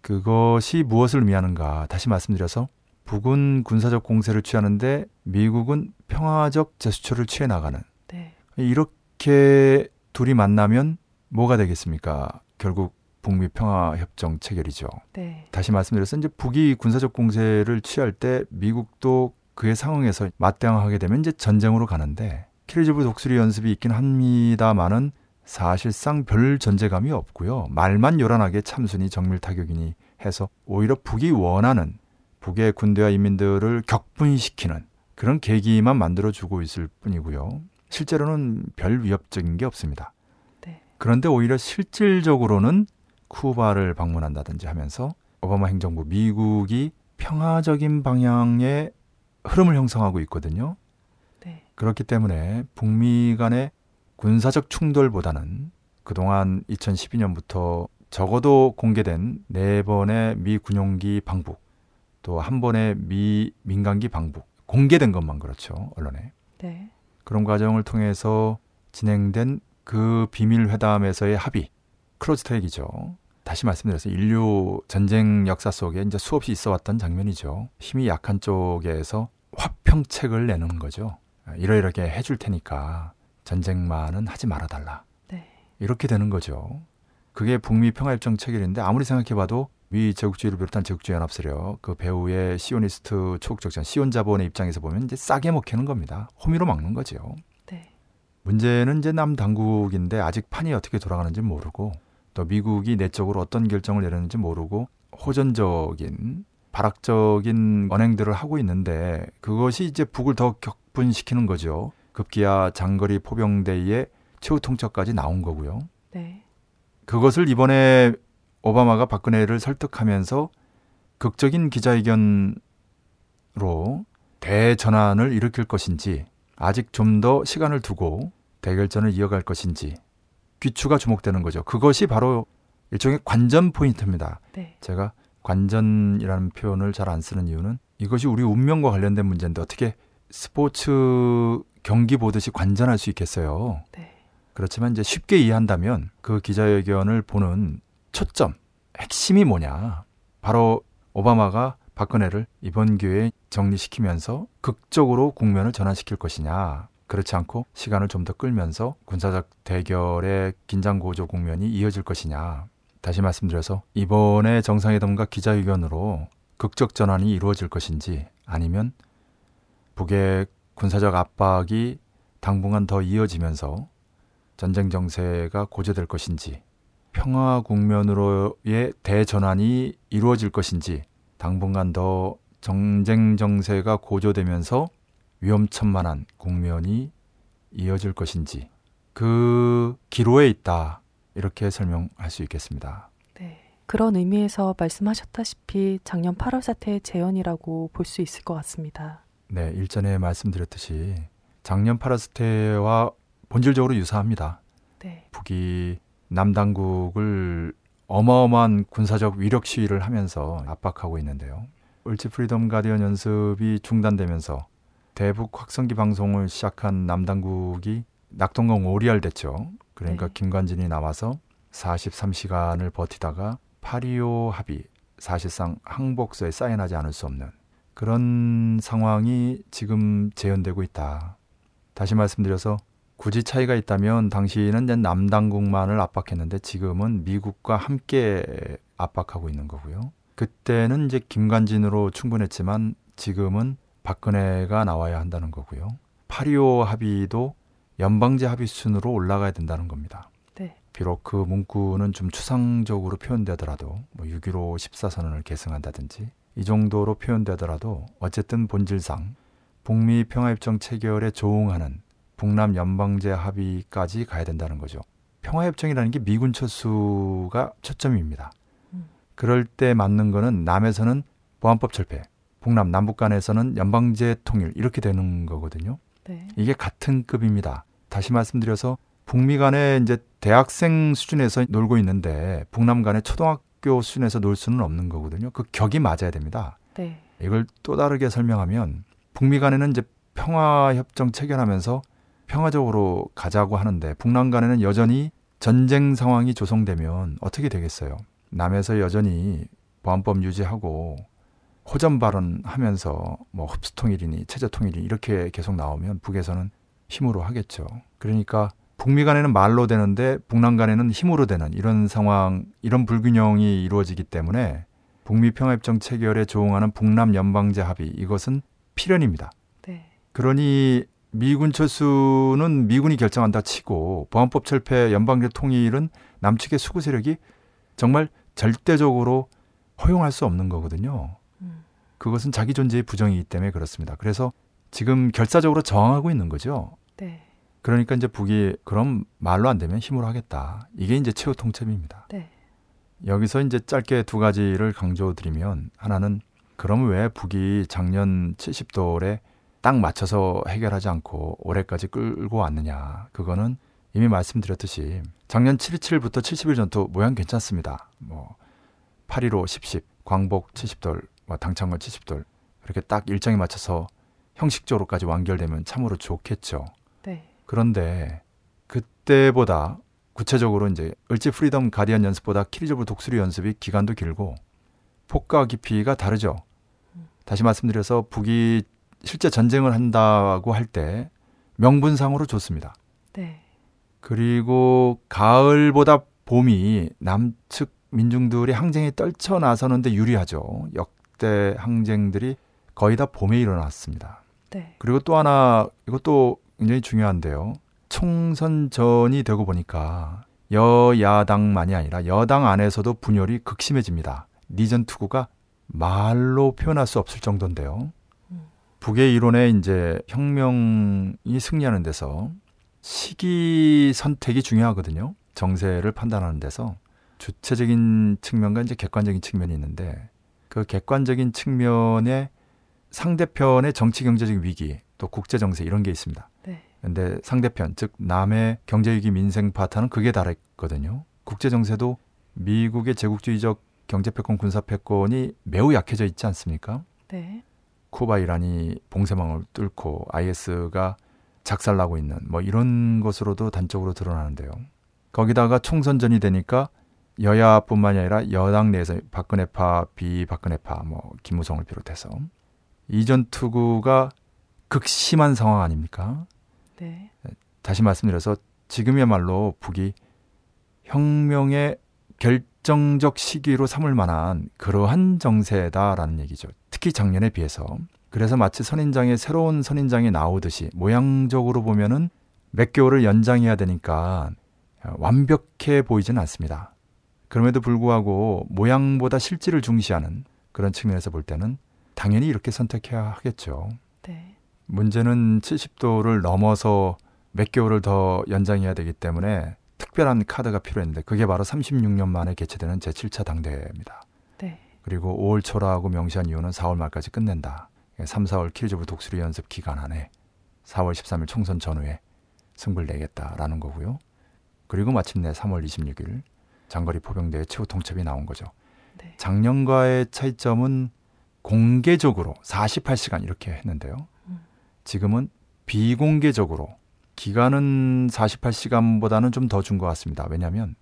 그것이 무엇을 의미하는가 다시 말씀드려서 북은 군사적 공세를 취하는데 미국은 평화적 제스처를 취해 나가는 네. 이렇게 둘이 만나면 뭐가 되겠습니까? 결국 북미 평화 협정 체결이죠. 네. 다시 말씀드려서 이제 북이 군사적 공세를 취할 때 미국도 그의 상황에서 맞대응하게 되면 이제 전쟁으로 가는데 키르즈브 독수리 연습이 있긴 합니다만은 사실상 별 존재감이 없고요. 말만 요란하게 참순이 정밀 타격이니 해서 오히려 북이 원하는 북의 군대와 인민들을 격분시키는 그런 계기만 만들어 주고 있을 뿐이고요. 실제로는 별 위협적인 게 없습니다. 네. 그런데 오히려 실질적으로는 쿠바를 방문한다든지 하면서 오바마 행정부 미국이 평화적인 방향의 흐름을 형성하고 있거든요. 네. 그렇기 때문에 북미 간의 군사적 충돌보다는 그동안 2012년부터 적어도 공개된 네 번의 미 군용기 방북, 또 한 번의 미 민간기 방북, 공개된 것만 그렇죠, 언론에. 네. 그런 과정을 통해서 진행된 그 비밀 회담에서의 합의, close track이죠. 다시 말씀드려서 인류 전쟁 역사 속에 이제 수없이 있어 왔던 장면이죠. 힘이 약한 쪽에서 화평책을 내는 거죠. 이러이렇게 해줄 테니까 전쟁만은 하지 말아달라. 네. 이렇게 되는 거죠. 그게 북미 평화협정 체결인데 아무리 생각해봐도 미 제국주의를 비롯한 제국주의 연합세력 그 배후의 시오니스트 초국적전 시온 자본의 입장에서 보면 이제 싸게 먹히는 겁니다. 호미로 막는 거죠. 네. 문제는 이제 남 당국인데 아직 판이 어떻게 돌아가는지 모르고 또 미국이 내적으로 어떤 결정을 내렸는지 모르고 호전적인 발악적인 언행들을 하고 있는데 그것이 이제 북을 더 격분시키는 거죠. 급기야 장거리 포병대의 최후 통첩까지 나온 거고요. 네. 그것을 이번에 오바마가 박근혜를 설득하면서 극적인 기자회견으로 대전환을 일으킬 것인지 아직 좀 더 시간을 두고 대결전을 이어갈 것인지 귀추가 주목되는 거죠. 그것이 바로 일종의 관전 포인트입니다. 네. 제가 관전이라는 표현을 잘 안 쓰는 이유는 이것이 우리 운명과 관련된 문제인데 어떻게 스포츠 경기 보듯이 관전할 수 있겠어요. 네. 그렇지만 이제 쉽게 이해한다면 그 기자회견을 보는 초점, 핵심이 뭐냐. 바로 오바마가 박근혜를 이번 기회에 정리시키면서 극적으로 국면을 전환시킬 것이냐. 그렇지 않고 시간을 좀 더 끌면서 군사적 대결의 긴장 고조 국면이 이어질 것이냐. 다시 말씀드려서 이번에 정상회담과 기자회견으로 극적 전환이 이루어질 것인지 아니면 북의 군사적 압박이 당분간 더 이어지면서 전쟁 정세가 고조될 것인지 평화 국면으로의 대전환이 이루어질 것인지 당분간 더 정쟁 정세가 고조되면서 위험천만한 국면이 이어질 것인지 그 기로에 있다 이렇게 설명할 수 있겠습니다. 네. 그런 의미에서 말씀하셨다시피 작년 8월 사태의 재현이라고 볼 수 있을 것 같습니다. 네, 일전에 말씀드렸듯이 작년 8월 사태와 본질적으로 유사합니다. 네. 북이 남당국을 어마어마한 군사적 위력 시위를 하면서 압박하고 있는데요. 을지 프리덤 가디언 연습이 중단되면서 대북 확성기 방송을 시작한 남당국이 낙동강 오리알 됐죠. 그러니까 네. 김관진이 나와서 43시간을 버티다가 8.25 합의 사실상 항복서에 사인하지 않을 수 없는 그런 상황이 지금 재현되고 있다. 다시 말씀드려서 굳이 차이가 있다면 당시는 이제 남당국만을 압박했는데 지금은 미국과 함께 압박하고 있는 거고요. 그때는 이제 김관진으로 충분했지만 지금은 박근혜가 나와야 한다는 거고요. 8.25 합의도 연방제 합의 수준으로 올라가야 된다는 겁니다. 네. 비록 그 문구는 좀 추상적으로 표현되더라도 뭐 6.15 14선언을 계승한다든지 이 정도로 표현되더라도 어쨌든 본질상 북미 평화협정 체결에 조응하는 북남 연방제 합의까지 가야 된다는 거죠. 평화협정이라는 게 미군 철수가 초점입니다. 음. 그럴 때 맞는 거는 남에서는 보안법 철폐, 북남 남북 간에서는 연방제 통일 이렇게 되는 거거든요. 네. 이게 같은 급입니다. 다시 말씀드려서 북미 간에 이제 대학생 수준에서 놀고 있는데 북남 간에 초등학교 수준에서 놀 수는 없는 거거든요. 그 격이 맞아야 됩니다. 네. 이걸 또 다르게 설명하면 북미 간에는 이제 평화 협정 체결하면서 평화적으로 가자고 하는데 북남 간에는 여전히 전쟁 상황이 조성되면 어떻게 되겠어요? 남에서 여전히 보안법 유지하고 호전 발언하면서 뭐 흡수 통일이니 체제 통일이 이렇게 계속 나오면 북에서는 힘으로 하겠죠. 그러니까 북미 간에는 말로 되는데 북남 간에는 힘으로 되는 이런 상황, 이런 불균형이 이루어지기 때문에 북미 평화협정 체결에 조응하는 북남 연방제 합의 이것은 필연입니다. 네. 그러니 미군 철수는 미군이 결정한다 치고 보안법 철폐 연방제 통일은 남측의 수구 세력이 정말 절대적으로 허용할 수 없는 거거든요. 음. 그것은 자기 존재의 부정이기 때문에 그렇습니다. 그래서 지금 결사적으로 저항하고 있는 거죠. 네. 그러니까 이제 북이 그럼 말로 안 되면 힘으로 하겠다. 이게 이제 최후 통첩입니다. 네. 여기서 이제 짧게 두 가지를 강조드리면 하나는 그럼 왜 북이 작년 70돌에 딱 맞춰서 해결하지 않고 올해까지 끌고 왔느냐. 그거는 이미 말씀드렸듯이 작년 7.27부터 70일 전투 모양 괜찮습니다. 뭐 8.15, 10.10, 광복 70돌, 뭐 당창건 70돌 이렇게 딱 일정에 맞춰서 형식적으로까지 완결되면 참으로 좋겠죠. 네. 그런데 그때보다 구체적으로 이제 을지 프리덤 가디언 연습보다 키리졸브 독수리 연습이 기간도 길고 폭과 깊이가 다르죠. 다시 말씀드려서 북이 실제 전쟁을 한다고 할 때 명분상으로 좋습니다. 네. 그리고 가을보다 봄이 남측 민중들이 항쟁에 떨쳐 나서는데 유리하죠. 역 대 항쟁들이 거의 다 봄에 일어났습니다. 네. 그리고 또 하나 이것도 굉장히 중요한데요. 총선 전이 되고 보니까 여야당만이 아니라 여당 안에서도 분열이 극심해집니다. 니전 투구가 말로 표현할 수 없을 정도인데요. 음. 북의 이론에 이제 혁명이 승리하는 데서 시기 선택이 중요하거든요. 정세를 판단하는 데서 주체적인 측면과 이제 객관적인 측면이 있는데 그 객관적인 측면에 상대편의 정치 경제적 위기 또 국제 정세 이런 게 있습니다. 네. 근데 상대편 즉 남의 경제 위기 민생 파탄은 그게 다르거든요. 국제 정세도 미국의 제국주의적 경제 패권 군사 패권이 매우 약해져 있지 않습니까? 네. 쿠바 이란이 봉쇄망을 뚫고 IS가 작살나고 있는 뭐 이런 것으로도 단적으로 드러나는데요. 거기다가 총선 전이 되니까 여야뿐만이 아니라 여당 내에서 박근혜파, 비박근혜파, 뭐 김무성을 비롯해서 이전 투구가 극심한 상황 아닙니까? 네. 다시 말씀드려서 지금이야말로 북이 혁명의 결정적 시기로 삼을 만한 그러한 정세다라는 얘기죠. 특히 작년에 비해서. 그래서 마치 선인장에 새로운 선인장이 나오듯이 모양적으로 보면은 몇 개월을 연장해야 되니까 완벽해 보이지는 않습니다. 그럼에도 불구하고 모양보다 실질을 중시하는 그런 측면에서 볼 때는 당연히 이렇게 선택해야 하겠죠. 네. 문제는 70도를 넘어서 몇 개월을 더 연장해야 되기 때문에 특별한 카드가 필요했는데 그게 바로 36년 만에 개최되는 제7차 당대회입니다. 네. 그리고 5월 초라고 명시한 이유는 4월 말까지 끝낸다. 3, 4월 키리즈부 독수리 연습 기간 안에 4월 13일 총선 전후에 승부를 내겠다라는 거고요. 그리고 마침내 3월 26일 장거리 포병대의 최후 통첩이 나온 거죠. 네. 작년과의 차이점은 공개적으로 48시간 이렇게 했는데요. 음. 지금은 비공개적으로 기간은 48시간보다는 좀 더 준 것 같습니다. 왜냐하면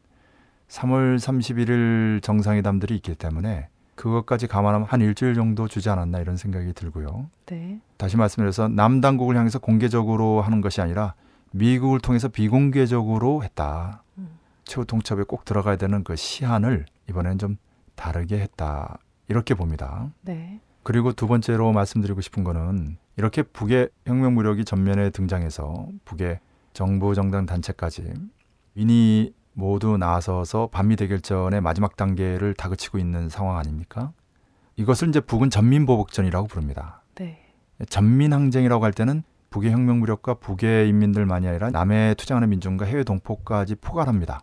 3월 31일 정상회담들이 있기 때문에 그것까지 감안하면 한 일주일 정도 주지 않았나 이런 생각이 들고요. 네. 다시 말씀드려서 남 당국을 향해서 공개적으로 하는 것이 아니라 미국을 통해서 비공개적으로 했다. 음. 최후 통첩에 꼭 들어가야 되는 그 시한을 이번에는 좀 다르게 했다. 이렇게 봅니다. 네. 그리고 두 번째로 말씀드리고 싶은 거는 이렇게 북의 혁명 무력이 전면에 등장해서 북의 정부 정당 단체까지 이니 모두 나서서 반미 대결전의 마지막 단계를 다그치고 있는 상황 아닙니까? 이것을 이제 북은 전민 보복전이라고 부릅니다. 네. 전민 항쟁이라고 할 때는 북의 혁명 무력과 북의 인민들만이 아니라 남해 투쟁하는 민중과 해외 동포까지 포괄합니다.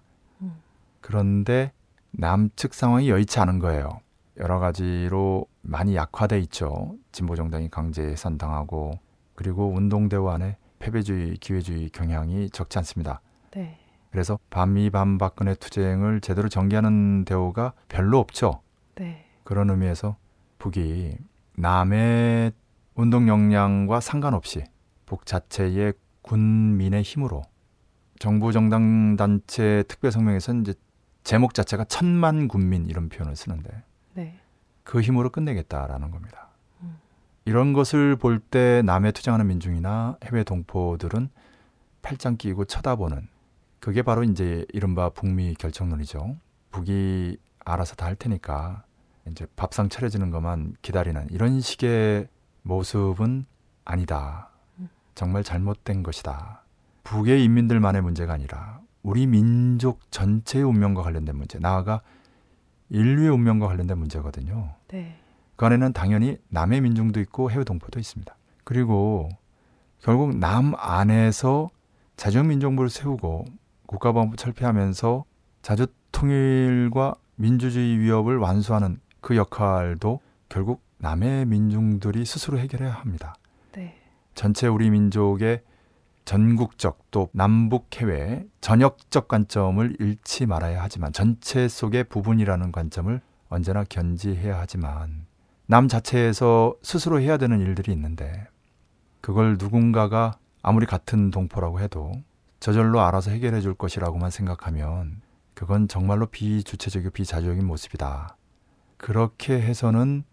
음. 그런데 남측 상황이 여의치 않은 거예요. 여러 가지로 많이 약화돼 있죠. 진보 정당이 강제 해산당하고 그리고 운동 대우 안에 패배주의, 기회주의 경향이 적지 않습니다. 네. 그래서 반미 반박근혜 투쟁을 제대로 전개하는 대우가 별로 없죠. 네. 그런 의미에서 북이 남의 운동 역량과 상관없이 북 자체의 군민의 힘으로 정부 정당 단체 특별 성명에서는 이제 제목 자체가 천만 군민 이런 표현을 쓰는데 네. 그 힘으로 끝내겠다라는 겁니다. 음. 이런 것을 볼 때 남에 투쟁하는 민중이나 해외 동포들은 팔짱 끼고 쳐다보는 그게 바로 이제 이른바 북미 결정론이죠. 북이 알아서 다 할 테니까 이제 밥상 차려지는 것만 기다리는 이런 식의 모습은 아니다. 정말 잘못된 것이다. 북의 인민들만의 문제가 아니라 우리 민족 전체의 운명과 관련된 문제, 나아가 인류의 운명과 관련된 문제거든요. 네. 그 안에는 당연히 남의 민중도 있고 해외 동포도 있습니다. 그리고 결국 남 안에서 자주민정부를 세우고 국가보안부 철폐하면서 자주 통일과 민주주의 위협을 완수하는 그 역할도 결국 남의 민중들이 스스로 해결해야 합니다. 네. 전체 우리 민족의 전국적 또 남북 해외 전역적 관점을 잃지 말아야 하지만 전체 속의 부분이라는 관점을 언제나 견지해야 하지만 남 자체에서 스스로 해야 되는 일들이 있는데 그걸 누군가가 아무리 같은 동포라고 해도 저절로 알아서 해결해 줄 것이라고만 생각하면 그건 정말로 비주체적이고 비자주적인 모습이다. 그렇게 해서는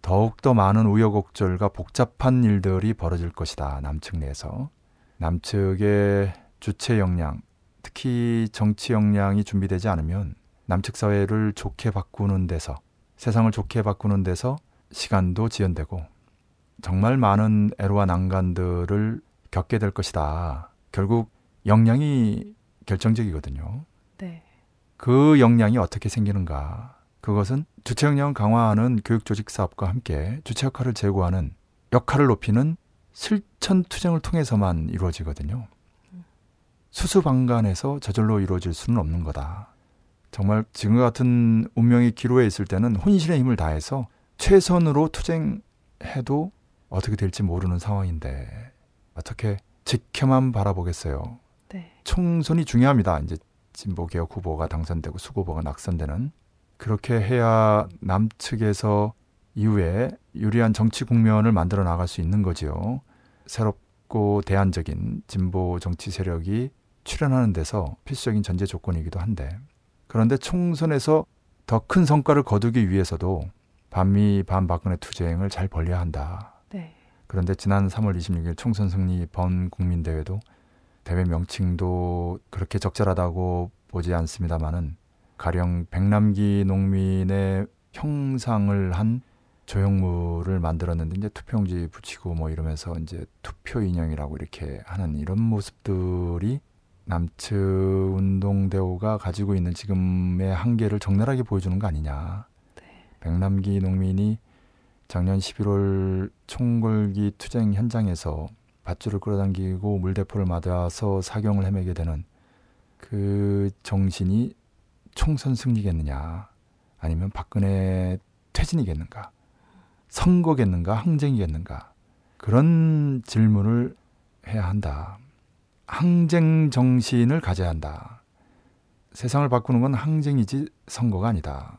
더욱더 많은 우여곡절과 복잡한 일들이 벌어질 것이다. 남측 내에서. 남측의 주체 역량, 특히 정치 역량이 준비되지 않으면 남측 사회를 좋게 바꾸는 데서, 세상을 좋게 바꾸는 데서 시간도 지연되고 정말 많은 애로와 난간들을 겪게 될 것이다. 결국 역량이 결정적이거든요. 네. 그 역량이 어떻게 생기는가? 그것은 주체 역량을 강화하는 교육 조직 사업과 함께 주체 역할을 제고하는 역할을 높이는 실 천 투쟁을 통해서만 이루어지거든요. 수수방관에서 저절로 이루어질 수는 없는 거다. 정말 지금 같은 운명의 기로에 있을 때는 혼신의 힘을 다해서 최선으로 투쟁해도 어떻게 될지 모르는 상황인데 어떻게 지켜만 바라보겠어요. 네. 총선이 중요합니다. 이제 진보 개혁 후보가 당선되고 수 후보가 낙선되는 그렇게 해야 남측에서 이후에 유리한 정치 국면을 만들어 나갈 수 있는 거지요. 새롭고 대안적인 진보 정치 세력이 출연하는 데서 필수적인 전제 조건이기도 한데 그런데 총선에서 더 큰 성과를 거두기 위해서도 반미 반박근혜 투쟁을 잘 벌려야 한다. 네. 그런데 지난 3월 26일 총선 승리 번 국민대회도 대회 명칭도 그렇게 적절하다고 보지 않습니다만은 가령 백남기 농민의 형상을 한 조형물을 만들었는데 이제 투표용지 붙이고 뭐 이러면서 이제 투표 인형이라고 이렇게 하는 이런 모습들이 남측 운동대우가 가지고 있는 지금의 한계를 적나라하게 보여주는 거 아니냐. 백남기 농민이 작년 11월 총궐기 투쟁 현장에서 밧줄을 끌어당기고 물대포를 맞아서 사경을 헤매게 되는 그 정신이 총선 승리겠느냐? 아니면 박근혜 퇴진이겠는가 선거겠는가 항쟁이겠는가 그런 질문을 해야 한다. 항쟁 정신을 가져야 한다. 세상을 바꾸는 건 항쟁이지 선거가 아니다.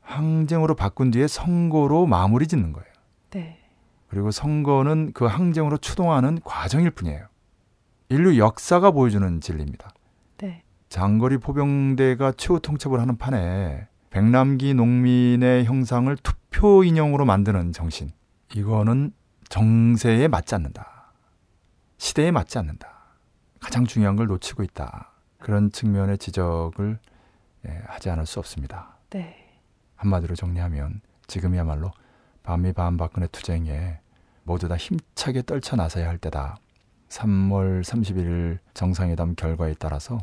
항쟁으로 바꾼 뒤에 선거로 마무리 짓는 거예요. 네. 그리고 선거는 그 항쟁으로 추동하는 과정일 뿐이에요. 인류 역사가 보여주는 진리입니다. 네. 장거리 포병대가 최후 통첩을 하는 판에 백남기 농민의 형상을 투표 인형으로 만드는 정신. 이거는 정세에 맞지 않는다. 시대에 맞지 않는다. 가장 중요한 걸 놓치고 있다. 그런 측면의 지적을 예, 하지 않을 수 없습니다. 네. 한마디로 정리하면 지금이야말로 반미 반박근혜 투쟁에 모두 다 힘차게 떨쳐 나서야 할 때다. 3월 31일 정상회담 결과에 따라서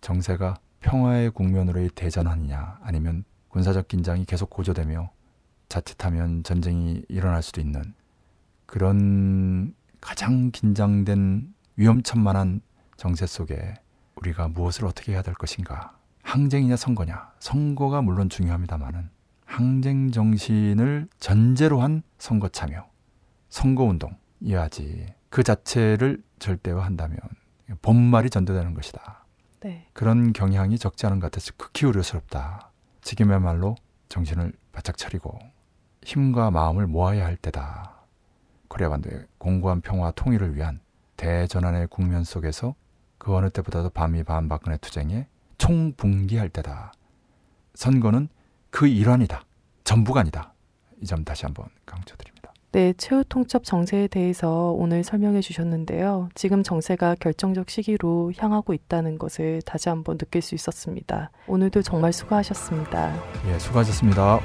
정세가 평화의 국면으로의 대전하느냐 아니면 군사적 긴장이 계속 고조되며 자칫하면 전쟁이 일어날 수도 있는 그런 가장 긴장된 위험천만한 정세 속에 우리가 무엇을 어떻게 해야 될 것인가? 항쟁이냐 선거냐? 선거가 물론 중요합니다만은 항쟁 정신을 전제로 한 선거 참여, 선거 운동이어야지 그 자체를 절대화한다면 본말이 전도되는 것이다. 네. 그런 경향이 적지 않은 것 같아서 극히 우려스럽다. 지금의말로 정신을 바짝 차리고 힘과 마음을 모아야 할 때다. 코리아 반도의 공고한 평화 통일을 위한 대전환의 국면 속에서 그 어느 때보다도 반미 반박근혜 투쟁에 총분기할 때다. 선거는 그 일환이다. 전부가 아니다. 이 점 다시 한번 강조드립니다. 네, 최후 통첩 정세에 대해서 오늘 설명해 주셨는데요. 지금 정세가 결정적 시기로 향하고 있다는 것을 다시 한번 느낄 수 있었습니다. 오늘도 정말 수고하셨습니다. 예, 수고하셨습니다.